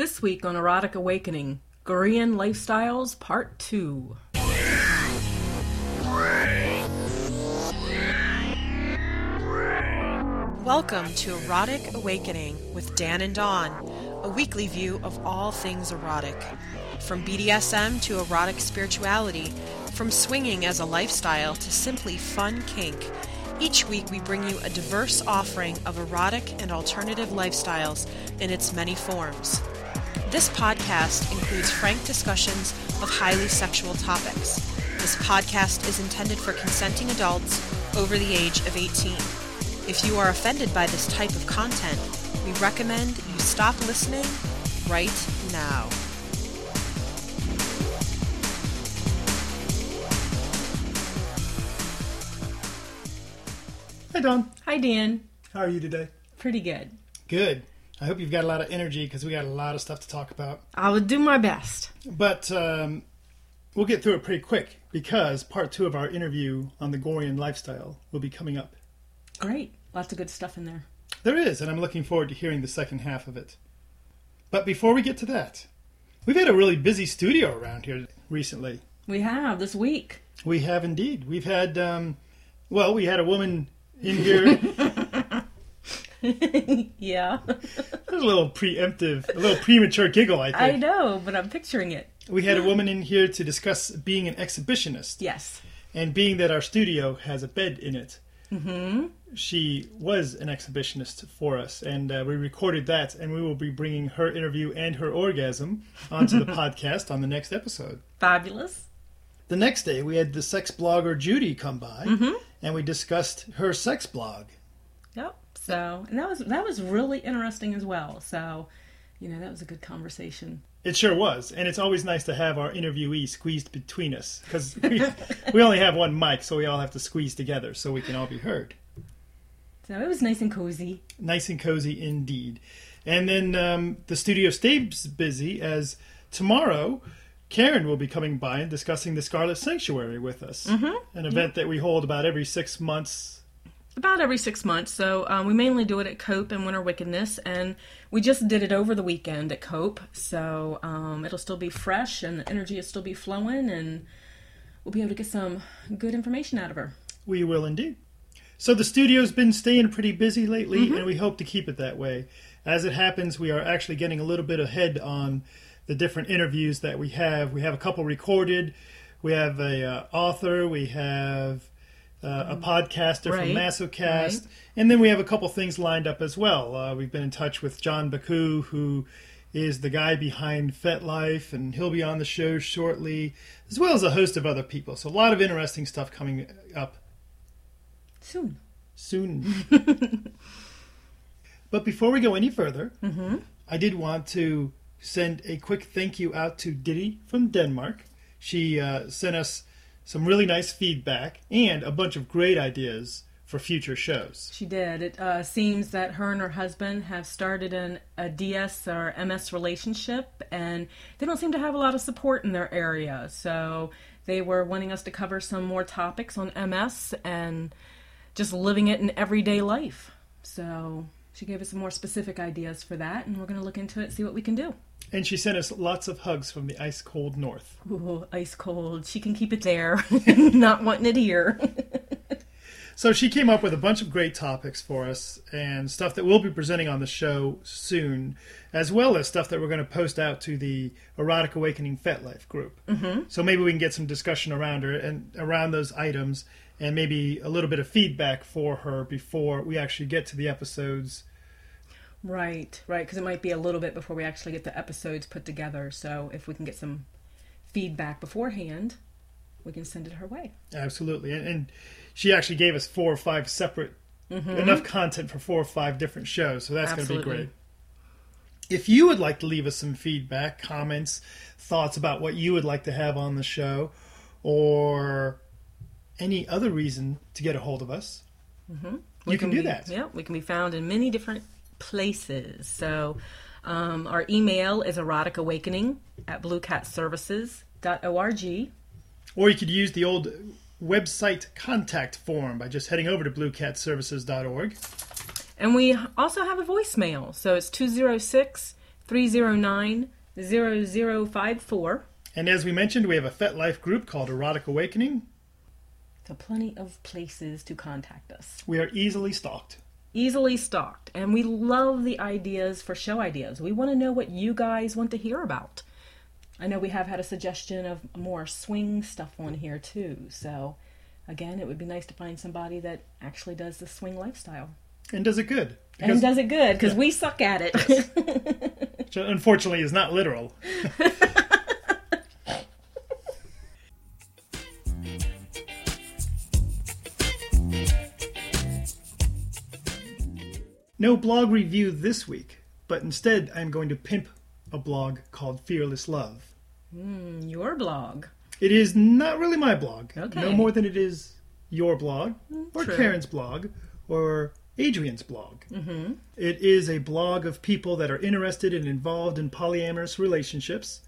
This week on Erotic Awakening, Gorian Lifestyles Part 2. Welcome to Erotic Awakening with Dan and Dawn, a weekly view of all things erotic. From BDSM to erotic spirituality, from swinging as a lifestyle to simply fun kink, each week we bring you a diverse offering of erotic and alternative lifestyles in its many forms. This podcast includes frank discussions of highly sexual topics. This podcast is intended for consenting adults over the age of 18. If you are offended by this type of content, we recommend you stop listening right now. Hi, Dawn. Hi, Dan. How are you today? Pretty good. Good. I hope you've got a lot of energy because we got a lot of stuff to talk about. I will do my best. But um, we'll get through it pretty quick because part two of our interview on the Gorian lifestyle will be coming up. Great. Lots of good stuff in there. There is, and I'm looking forward to hearing the second half of it. But before we get to that, we've had a really busy studio around here recently. We have this week. We have indeed. We've had, um, well, we had a woman in here. yeah. That was a little preemptive, a little premature giggle, I think. I know, but I'm picturing it. We had a woman in here to discuss being an exhibitionist. Yes. And being that our studio has a bed in it, Mm-hmm. she was an exhibitionist for us. And uh, we recorded that, and we will be bringing her interview and her orgasm onto the podcast on the next episode. Fabulous. The next day, we had the sex blogger Judy come by, Mm-hmm. and we discussed her sex blog. Yep. So, and that was that was really interesting as well. So, you know, that was a good conversation. It sure was, and it's always nice to have our interviewee squeezed between us because we, we only have one mic, so we all have to squeeze together so we can all be heard. So it was nice and cozy. Nice and cozy indeed. And then um, the studio stays busy as tomorrow Karen will be coming by and discussing the Scarlet Sanctuary with us, mm-hmm. an event that we hold about every six months. About every six months. So um, we mainly do it at Cope and Winter Wickedness, and we just did it over the weekend at Cope. So um, it'll still be fresh, and the energy will still be flowing, and we'll be able to get some good information out of her. We will indeed. So the studio's been staying pretty busy lately, and we hope to keep it that way. As it happens, we are actually getting a little bit ahead on the different interviews that we have. We have a couple recorded. We have a uh, author. We have uh, a podcaster Right, from Masocast, right. and then we have a couple things lined up as well. Uh, we've been in touch with John Baku, who is the guy behind FetLife, and he'll be on the show shortly, as well as a host of other people. So a lot of interesting stuff coming up Soon. soon. but before we go any further, I did want to send a quick thank you out to Diddy from Denmark. She uh, sent us some really nice feedback and a bunch of great ideas for future shows. She did. It uh, seems that her and her husband have started an, a DS or MS relationship, and they don't seem to have a lot of support in their area. So they were wanting us to cover some more topics on MS and just living it in everyday life. So she gave us some more specific ideas for that, and we're going to look into it, see what we can do. And she sent us lots of hugs from the ice cold north. Ooh, ice cold. She can keep it there, not wanting it here. So she came up with a bunch of great topics for us and stuff that we'll be presenting on the show soon, as well as stuff that we're going to post out to the Erotic Awakening Fet Life group. Mm-hmm. So maybe we can get some discussion around her and around those items, and maybe a little bit of feedback for her before we actually get to the episodes. Right, right, because it might be a little bit before we actually get the episodes put together. So if we can get some feedback beforehand, we can send it her way. Absolutely, and, and she actually gave us four or five separate mm-hmm. enough content for four or five different shows. So that's going to be great. If you would like to leave us some feedback, comments, thoughts about what you would like to have on the show, or any other reason to get a hold of us, We you can do be- that. Yeah, we can be found in many different places. So um, our email is eroticawakening at bluecatservices.org. Or you could use the old website contact form by just heading over to bluecatservices.org. And we also have a voicemail. So it's 206 309 0054. And as we mentioned, we have a FetLife group called Erotic Awakening. So, plenty of places to contact us. We are easily stalked. Easily stalked. And we love the ideas for show ideas. We want to know what you guys want to hear about. I know we have had a suggestion of more swing stuff on here too. So, again, it would be nice to find somebody that actually does the swing lifestyle. And does it good. and does it good because we suck at it. which uh, unfortunately is not literal. no blog review this week, but instead I'm going to pimp a blog called Fearless Love. Mm, your blog. It is not really my blog. Okay. No more than it is your blog, or true. Karen's blog, or Adrian's blog. Mm-hmm. is a blog of people that are interested and involved in polyamorous relationships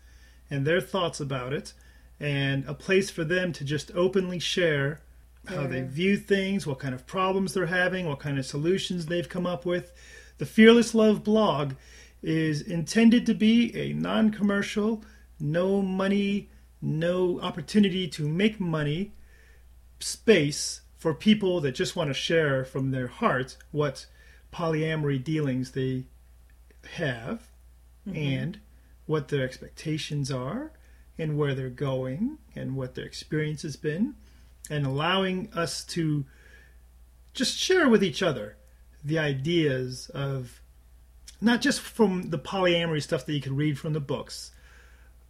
and their thoughts about it, and a place for them to just openly share how they view things, what kind of problems they're having, what kind of solutions they've come up with. The Fearless Love blog is intended to be a non commercial, no money, no opportunity to make money space for people that just want to share from their heart what polyamory dealings they have mm-hmm. and what their expectations are and where they're going and what their experience has been and allowing us to just share with each other the ideas of not just from the polyamory stuff that you can read from the books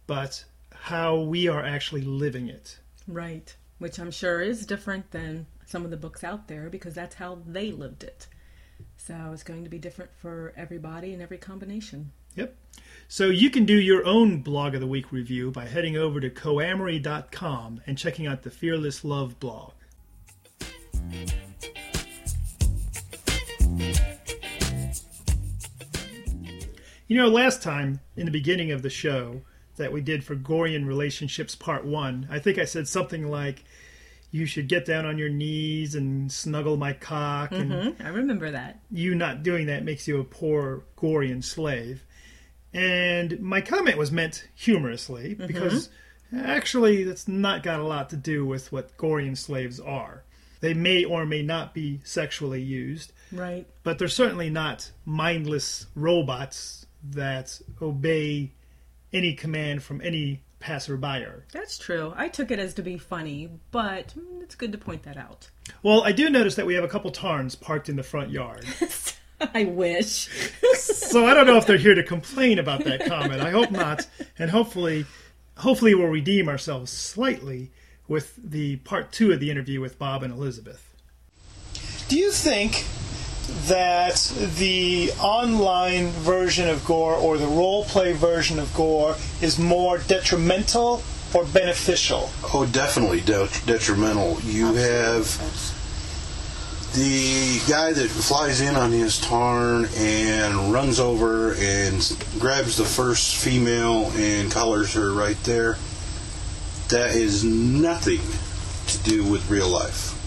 but how we are actually living it Right. Which I'm sure is different than some of the books out there because that's how they lived it. So it's going to be different for everybody and every combination. Yep. So you can do your own blog of the week review by heading over to coamory.com and checking out the Fearless Love blog. You know, last time in the beginning of the show that we did for Gorian Relationships Part 1, I think I said something like, you should get down on your knees and snuggle my cock and Mm-hmm. I remember that. you not doing that makes you a poor Gorian slave. And my comment was meant humorously mm-hmm. because actually that's not got a lot to do with what Gorian slaves are. They may or may not be sexually used, Right. but they're certainly not mindless robots that obey any command from any passerby. That's true. I took it as to be funny, but it's good to point that out. Well, I do notice that we have a couple tarns parked in the front yard. I wish. so I don't know if they're here to complain about that comment. I hope not, and hopefully, hopefully we'll redeem ourselves slightly with the part two of the interview with Bob and Elizabeth. Do you think that the online version of Gor or the role play version of Gor is more detrimental or beneficial? Oh, definitely de- detrimental. You have the guy that flies in on his tarn and runs over and grabs the first female and collars her right there. That is nothing to do with real life.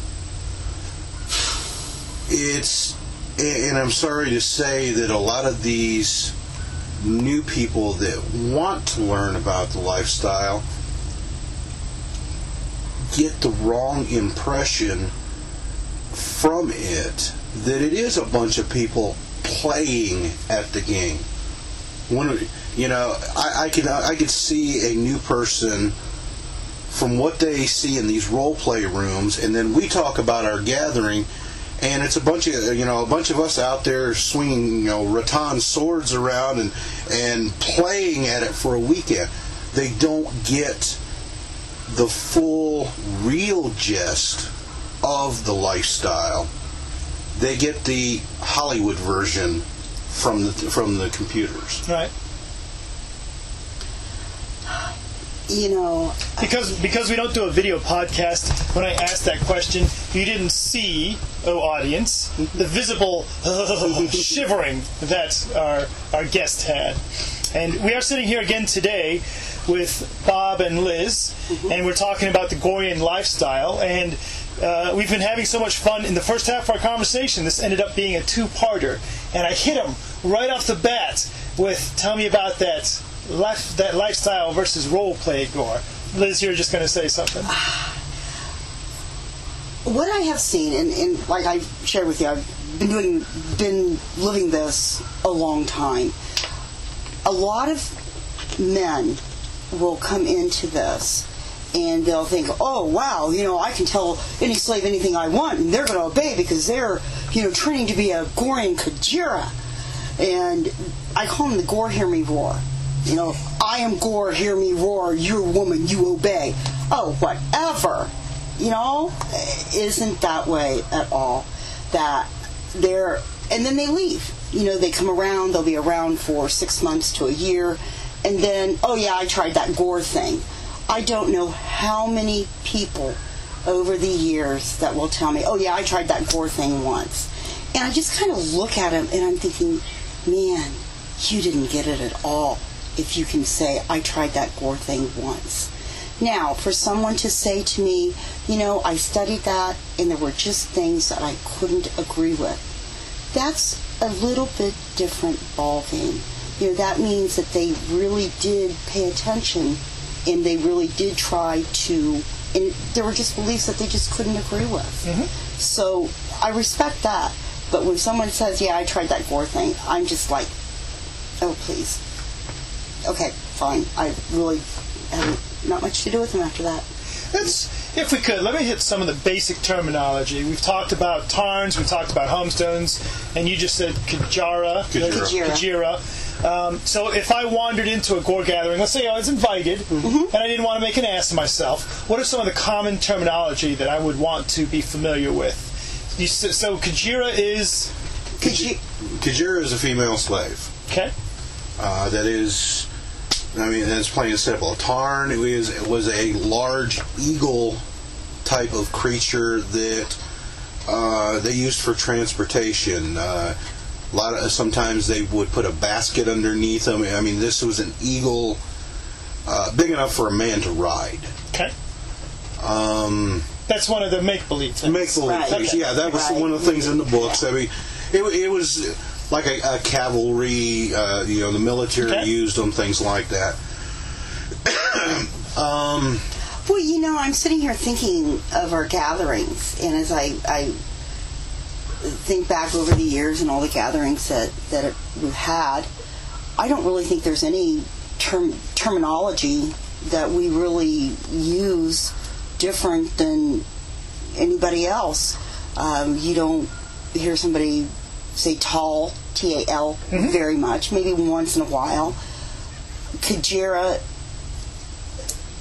It's, and I'm sorry to say that a lot of these new people that want to learn about the lifestyle get the wrong impression from it that it is a bunch of people playing at the game. When you know, I, I can I could see a new person from what they see in these role play rooms, and then we talk about our gathering, and it's a bunch of you know a bunch of us out there swinging you know rattan swords around and and playing at it for a weekend. They don't get the full real gist of the lifestyle. They get the Hollywood version from the from the computers. Right. You know, Because because we don't do a video podcast, when I asked that question, you didn't see, oh audience, the visible shivering that our our guest had. And we are sitting here again today with Bob and Liz, mm-hmm. and we're talking about the Gorian lifestyle. And uh, we've been having so much fun in the first half of our conversation. This ended up being a two-parter, and I hit him right off the bat with tell me about that life, that lifestyle versus role play Gor. Liz, you're just going to say something. what I have seen, and, and like I shared with you, I've been doing, been living this a long time. A lot of men will come into this and they'll think, oh wow, you know, I can tell any slave anything I want, and they're going to obey because they're, you know, training to be a Gorian Kajira. And I call them the Gor Hear Me Roar. You know, I am Gor, hear me roar, you're a woman, you obey. Oh, whatever you know, isn't that way at all. That they're, and then they leave. You know, they come around, they'll be around for six months to a year, and then, oh yeah, I tried that Gor thing. I don't know how many people over the years that will tell me, oh yeah, I tried that Gor thing once. And I just kind of look at them and I'm thinking, man, you didn't get it at all if you can say, I tried that Gor thing once. Now, for someone to say to me, you know, I studied that and there were just things that I couldn't agree with, that's a little bit different ballgame. You know, that means that they really did pay attention and they really did try to, and there were just beliefs that they just couldn't agree with. Mm-hmm. So I respect that. But when someone says, yeah, I tried that Gor thing, I'm just like, oh, please. Okay, fine. I really have not much to do with them after that. Let's, if we could, let me hit some of the basic terminology. We've talked about tarns, we've talked about homestones, and you just said Kajara. Kajira. Kajira. Um, so if I wandered into a Gor gathering, let's say I was invited, and I didn't want to make an ass of myself, what are some of the common terminology that I would want to be familiar with? You, s- so Kajira is Kaji- Kajira is a female slave. okay. Uh, that is, I mean, that's plain and simple. A tarn is was a large eagle type of creature that uh, they used for transportation. Uh, a lot of sometimes they would put a basket underneath them. I mean, this was an eagle uh, big enough for a man to ride. Okay. Um, That's one of the make believe things. Make believe Right. things. Yeah, that was Right. one of the things in the books. I mean, it, it was like a, a cavalry. Uh, you know, the military Okay. used them, things like that. um, Well, you know, I'm sitting here thinking of our gatherings, and as I, I think back over the years and all the gatherings that, that we've had, I don't really think there's any term, terminology that we really use different than anybody else. Um, you don't hear somebody say Tal, T A L, very much, maybe once in a while. Kajira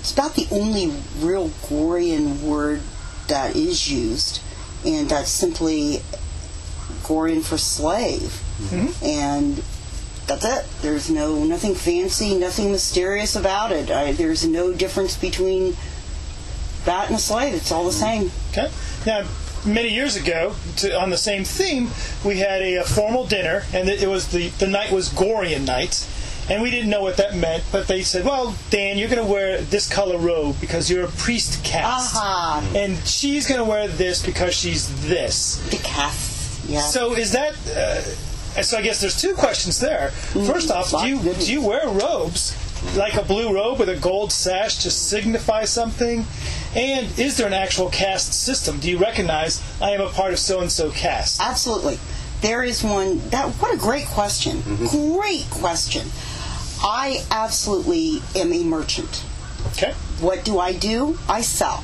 it's about the only real Gorian word that is used, and that's simply Gorian for slave. Mm-hmm. And that's it. There's no nothing fancy, nothing mysterious about it. I, there's no difference between that and a slave. It's all the mm-hmm. same. Okay. Now, many years ago, to, on the same theme, we had a, a formal dinner, and it, was the the night was Gorian night, and we didn't know what that meant. But they said, "Well, Dan, you're going to wear this color robe because you're a priest caste, Aha. and she's going to wear this because she's this." The cast. Yeah. So is that? Uh, so I guess there's two questions there. First off, do you do you wear robes like a blue robe with a gold sash to signify something? And is there an actual caste system? Do you recognize I am a part of so and so caste? Absolutely. There is one that what a great question. Great question. I absolutely am a merchant. Okay. What do I do? I sell.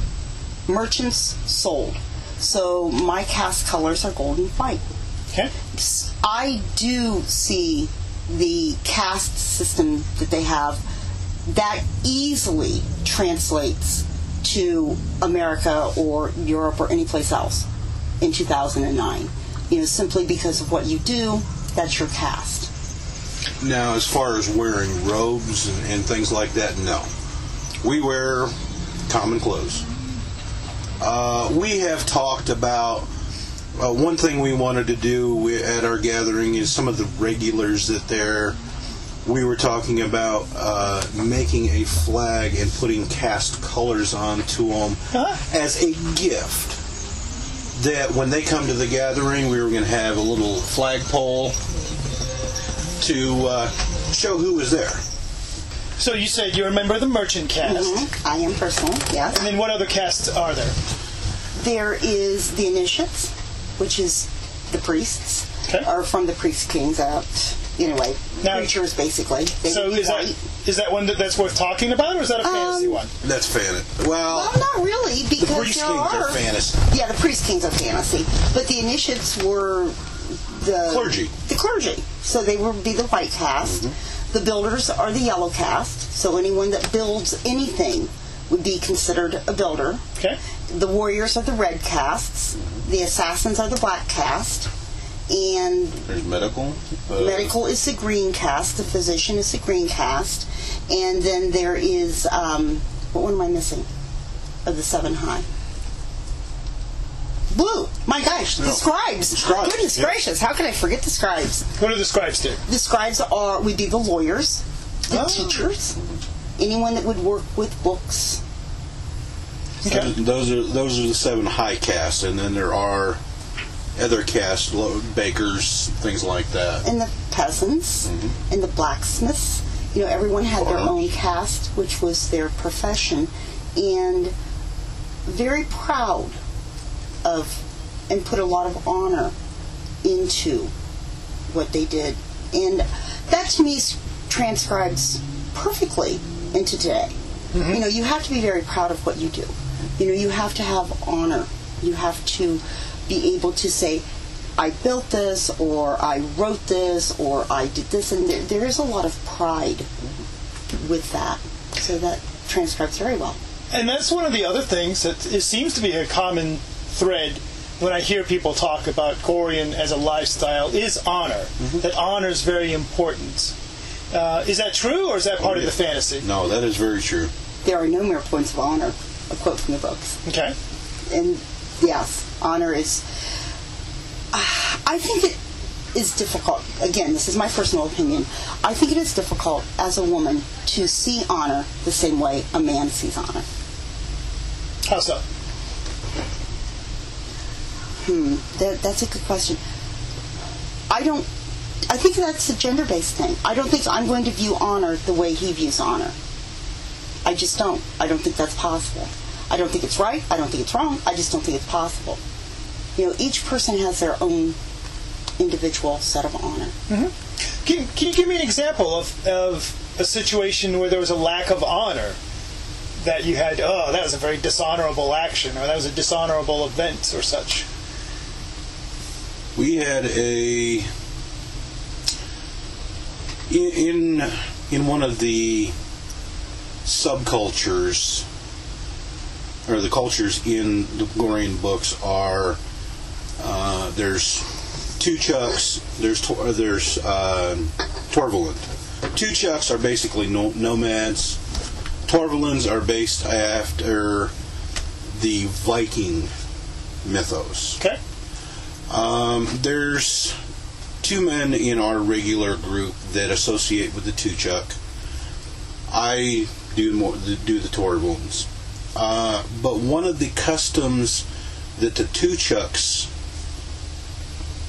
Merchants sold. So my cast colors are gold and white. Okay. S- I do see the caste system that they have that easily translates to America or Europe or any place else in 2009. You know, simply because of what you do, that's your caste. now, as far as wearing robes and, and things like that, no. We wear common clothes. Uh, we have talked about uh, one thing we wanted to do at our gathering is some of the regulars that there. We were talking about uh, making a flag and putting cast colors onto them Huh? as a gift. That when they come to the gathering, we were going to have a little flagpole to uh, show who was there. So you said you're a member of the merchant cast. Mhm. I am personally, yes. And then what other casts are there? There is the initiates, which is the priests, Okay. or from the priest kings out. Anyway, Now- preachers basically. They So would be is that white. is that one that, that's worth talking about, or is that a fantasy Um, one? That's fan. Well, Well, not really, because the priest there kings are, are fantasy. Yeah, the priest kings are fantasy, but the initiates were the Clergy. The clergy, so they would be the white cast. The builders are the yellow cast, so anyone that builds anything would be considered a builder. Okay. The warriors are the red casts. The assassins are the black cast. And There's medical. Uh, medical is the green cast. The physician is the green cast. And then there is, um, what one am I missing? Of the seven high. Blue. My gosh, the No. scribes. Scribes, Goodness yeah. gracious, how can I forget the scribes? What do the scribes do? The scribes are would be the lawyers, the Oh. teachers, anyone that would work with books. Okay. Those are those are the seven high casts, and then there are other casts, lo- bakers, things like that. and the peasants mm-hmm. and the blacksmiths. You know, everyone had their uh-huh. own caste, which was their profession, and very proud of and put a lot of honor into what they did. And that to me transcribes perfectly into today. Mm-hmm. You know, you have to be very proud of what you do. You know, you have to have honor. You have to be able to say, I built this, or I wrote this, or I did this, and there, there is a lot of pride with that. So that transcribes very well. And that's one of the other things that it seems to be a common thread when I hear people talk about Gorian as a lifestyle is honor. That honor is very important. Uh, is that true, or is that part of the fantasy? No, that is very true. There are no mere points of honor, a quote from the books. Okay. and yes, honor is. Uh, I think it is difficult. Again, this is my personal opinion. I think it is difficult as a woman to see honor the same way a man sees honor. How so? That, that's a good question. I don't. I think that's a gender-based thing. I don't think I'm going to view honor the way he views honor. I just don't. I don't think that's possible. I don't think it's right. I don't think it's wrong. I just don't think it's possible. You know, each person has their own individual set of honor. Hmm. Can, can you give me an example of, of a situation where there was a lack of honor that you had, oh, that was a very dishonorable action, or that was a dishonorable event, or such? We had a in in, one of the subcultures or the cultures in the Gorian books are uh, there's Tuchuks there's Tor- there's uh, Torvaland. Tuchuks are basically no- nomads. Torvalans are based after the Viking mythos. Okay. Um, there's two men in our regular group that associate with the Tuchuk. I do more do the Torvalds. Uh, but one of the customs that the Tuchuks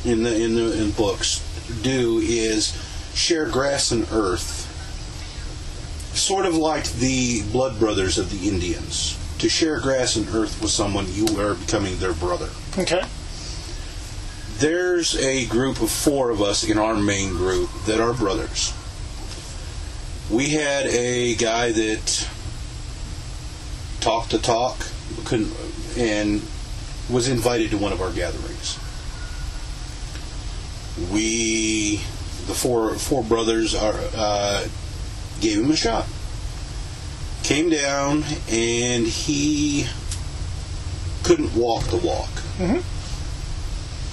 in the in the in books do is share grass and earth, sort of like the blood brothers of the Indians. To share grass and earth with someone, you are becoming their brother Okay. There's a group of four of us in our main group that are brothers. We had a guy that talked to talk, couldn't, and was invited to one of our gatherings. We, the four four brothers, are uh, gave him a shot. Came down, and he couldn't walk the walk.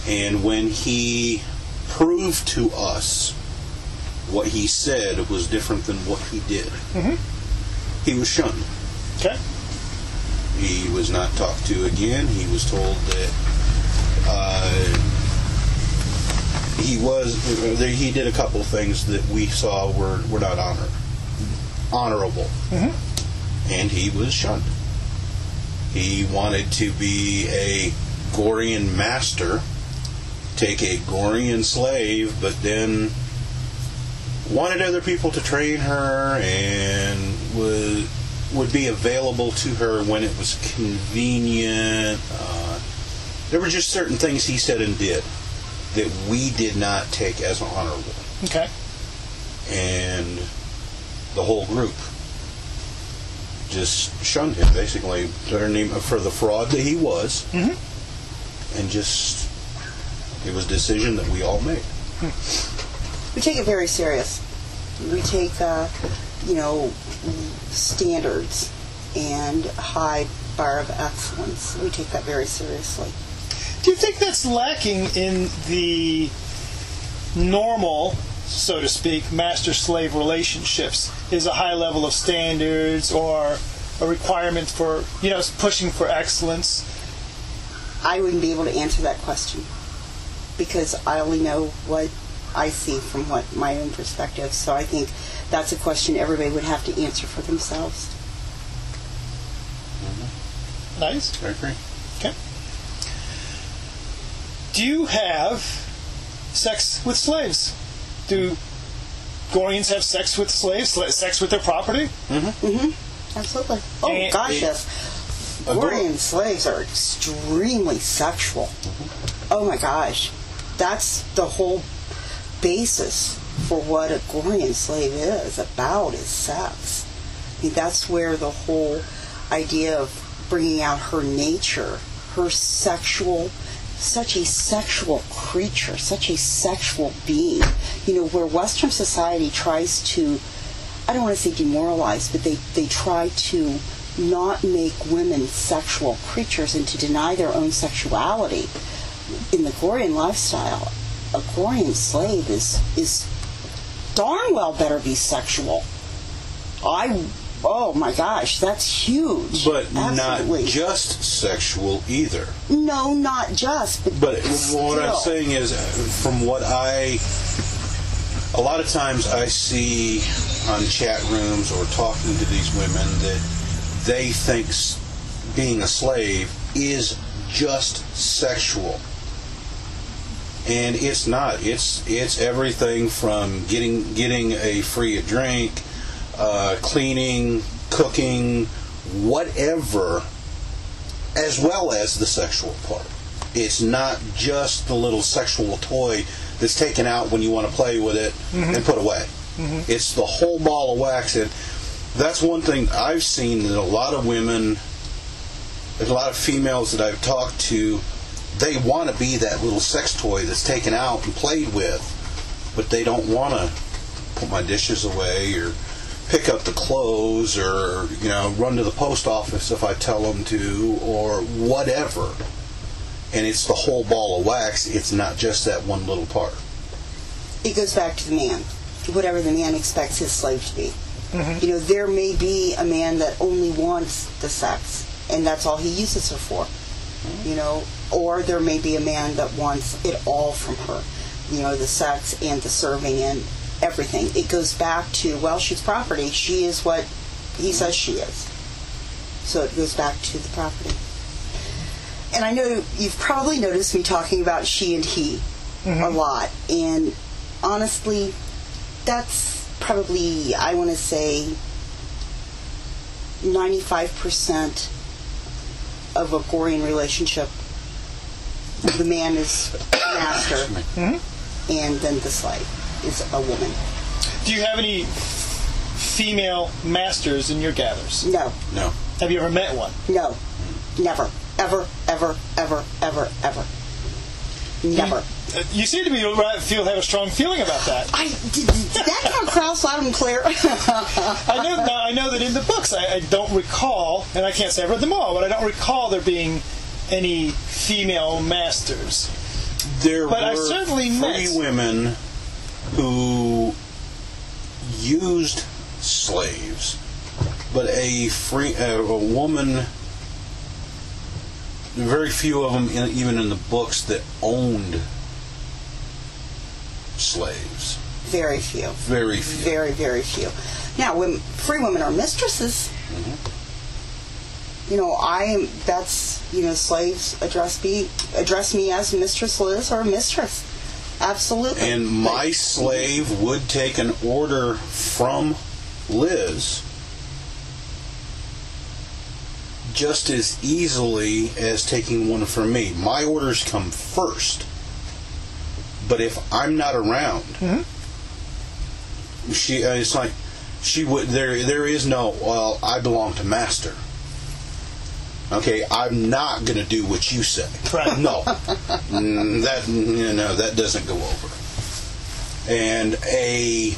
And when he proved to us what he said was different than what he did, he was shunned. Okay. He was not talked to again. He was told that uh, he was. that He did a couple things that we saw were were not honor, honorable, and he was shunned. He wanted to be a Gorian master, take a Gorian slave, but then wanted other people to train her and would would be available to her when it was convenient. Uh, there were just certain things he said and did that we did not take as honorable, Okay. and the whole group just shunned him. Basically, turned him for the fraud that he was, and just it was a decision that we all made. we take it very serious. We take, uh, you know, standards and high bar of excellence. We take that very seriously. Do you think that's lacking in the normal, so to speak, master slave relationships? Is a high level of standards or a requirement for, you know, pushing for excellence? I wouldn't be able to answer that question because I only know what I see from what my own perspective. So I think that's a question everybody would have to answer for themselves. Nice. I agree. Okay. Do you have sex with slaves? Do Gorians have sex with slaves? Sex with their property? Mm-hmm. Mm-hmm. Absolutely. Oh And- gosh, yes. Gorian slaves are extremely sexual. Oh my gosh, that's the whole basis for what a Gorian slave is about is sex. I mean, that's where the whole idea of bringing out her nature, her sexual, such a sexual creature, such a sexual being. You know, where Western society tries to I don't want to say demoralize, but they, they try to not make women sexual creatures and to deny their own sexuality. In the Gorian lifestyle, a Gorian slave is is darn well better be sexual. I oh my gosh, that's huge. But Absolutely. not just sexual either. no, not just, but But what I'm saying is, from what I, a lot of times I see on chat rooms or talking to these women that they think being a slave is just sexual. And it's not. It's it's everything from getting getting a free drink, uh, cleaning, cooking, whatever as well as the sexual part. It's not just the little sexual toy that's taken out when you want to play with it and put away. It's the whole ball of wax, and that's one thing I've seen that a lot of women, a lot of females that I've talked to, they want to be that little sex toy that's taken out and played with, but they don't want to put my dishes away or pick up the clothes or you know run to the post office if I tell them to or whatever. And it's the whole ball of wax. It's not just that one little part. it goes back to the man. Whatever the man expects his slave to be. Mm-hmm. You know, there may be a man that only wants the sex, and that's all he uses her for. You know, or there may be a man that wants it all from her. You know, the sex and the serving and everything. It goes back to well, she's property. She is what he says she is. So it goes back to the property. And I know you've probably noticed me talking about she and he mm-hmm. a lot. And honestly, that's probably, I want to say, 95% of a Gorian relationship. The man is master, and then the slave is a woman. Do you have any female masters in your gathers? No, No. Have you ever met one? no, never, ever, ever, ever, ever, ever. Never. Uh, You seem to be feel have a strong feeling about that. I did, did that come across loud and clear? I know. I know that in the books, I, I don't recall, and I can't say I've read them all, but I don't recall there being any female masters. There But were I certainly three met- women who used slaves, but a free uh, a woman. Very few of them, in, even in the books, that owned slaves. Very few. Very few. Very, very few. Now, when free women are mistresses, you know, I am. That's you know, slaves address me address me as Mistress Liz or Mistress. Absolutely. And my slave would take an order from Liz just as easily as taking one from me. My orders come first. But if I'm not around, she uh, it's like she would there there is no well I belong to master. Okay, I'm not going to do what you say. Right. No, Mm, that you know that doesn't go over. And a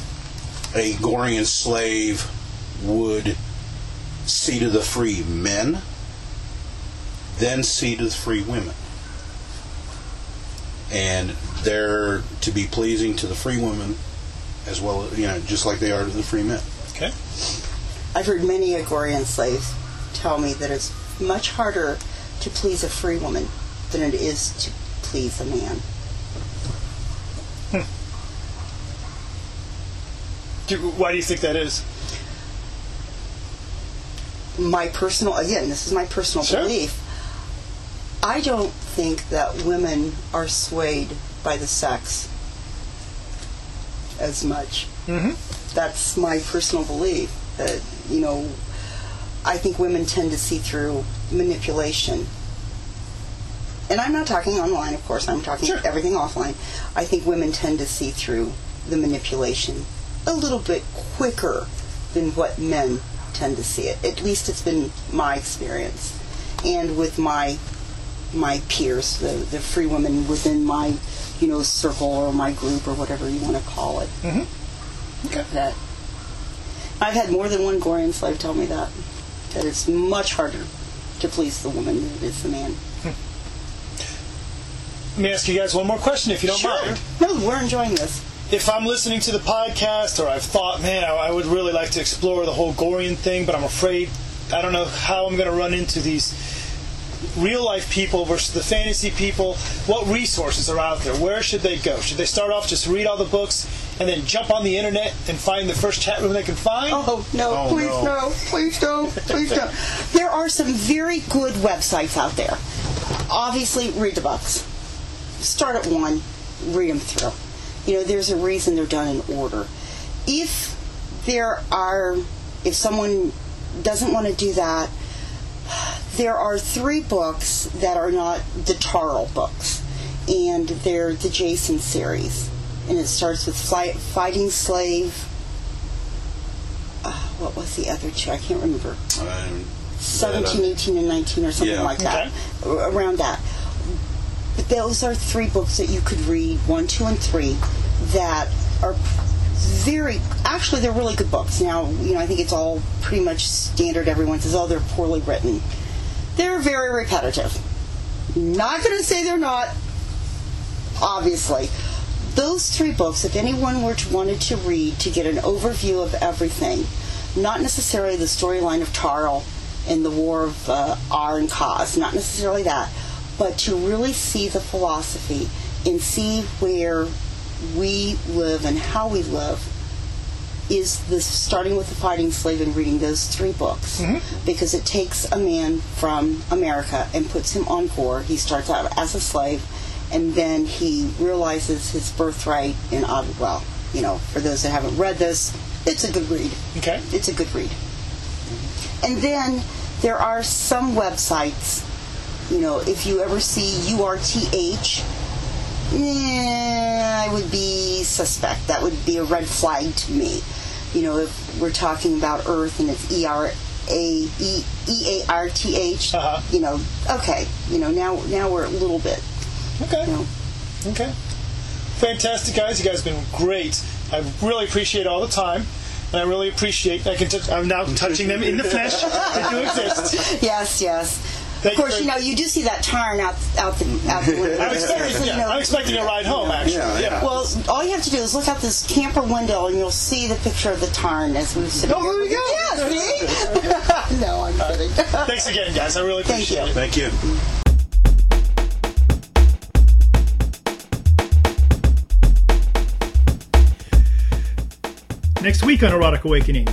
a Gorian slave would see to the free men, then see to the free women. And they're to be pleasing to the free women as well as, you know, just like they are to the free men. Okay. I've heard many Agorian slaves tell me that it's much harder to please a free woman than it is to please a man. Do, why do you think that is? My personal, again, this is my personal Sure. belief. I don't think that women are swayed by the sex as much. Mhm. That's my personal belief. That you know, I think women tend to see through manipulation. And I'm not talking online, of course. I'm talking Sure. everything offline. I think women tend to see through the manipulation a little bit quicker than what men tend to see it. At least it's been my experience, and with my my peers, the, the free women within my, you know, circle or my group or whatever you want to call it. Mm-hmm. Okay. That I've had more than one Gorian slave tell me that that it's much harder to please the woman than it is the man. Hmm. Let me ask you guys one more question, if you don't mind. No, we're enjoying this. if I'm listening to the podcast or I've thought, man, I, I would really like to explore the whole Gorian thing, but I'm afraid I don't know how I'm going to run into these real life people versus the fantasy people. What resources are out there? Where should they go? Should they start off just read all the books and then jump on the internet and find the first chat room they can find? Oh no! Oh, please no. no! Please don't! Please don't! There are some very good websites out there. Obviously, read the books. Start at one, read them through. You know, there's a reason they're done in order. If there are, if someone doesn't want to do that, there are three books that are not the Tarl books, and they're the Jason series. And it starts with Fly, Fighting Slave. Uh, what was the other two? I can't remember. Um, 17, 18, and 19, or something Yeah. like that. A- Around that. But those are three books that you could read, one, two, and three, that are very, actually, they're really good books. Now, you know, I think it's all pretty much standard. Everyone says, oh, they're poorly written. They're very repetitive. Not going to say they're not, obviously. Those three books, if anyone were to wanted to read to get an overview of everything, not necessarily the storyline of Tarl and the War of uh, Ar and Cos, not necessarily that, but to really see the philosophy and see where we live and how we live is this starting with the fighting slave and reading those three books because it takes a man from America and puts him on board. He starts out as a slave and then he realizes his birthright in Odd you know, for those that haven't read this, it's a good read. Okay. It's a good read. And then there are some websites, you know, if you ever see URTH, eh, I would be suspect. That would be a red flag to me. You know, if we're talking about Earth and it's E R A E E A R T H, Uh-huh. you know, okay, you know, now now we're a little bit, Okay. you know, Okay. Fantastic, guys. You guys have been great. I really appreciate all the time. And I really appreciate. I can. Touch, I'm now touching them in the flesh. they do exist. yes, yes. Thank of course, you you know, you do see that tarn out out the out the window. I'm expecting, You know, I'm expecting a ride home. Actually, Yeah, yeah. Well, all you have to do is look out this camper window and you'll see the picture of the tarn as we sit Oh, there we go. Yeah, see? no, I'm kidding. Thanks again, guys. I really Thank appreciate you. it. Thank you. Next week on Erotic Awakening,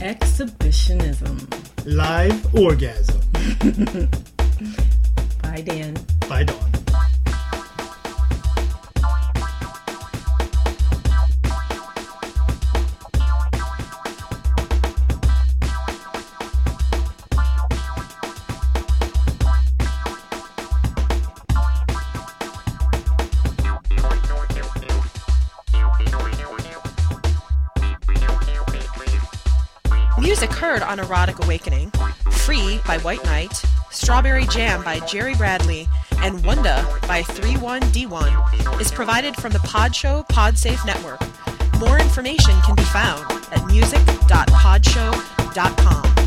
Exhibitionism. live orgasm Bye, Dan. Bye, Dawn. On Erotic Awakening, Free by White Knight, Strawberry Jam by Jerry Bradley, and Wunda by 31D1 is provided from the Podshow Podsafe Network. More information can be found at music.podshow.com.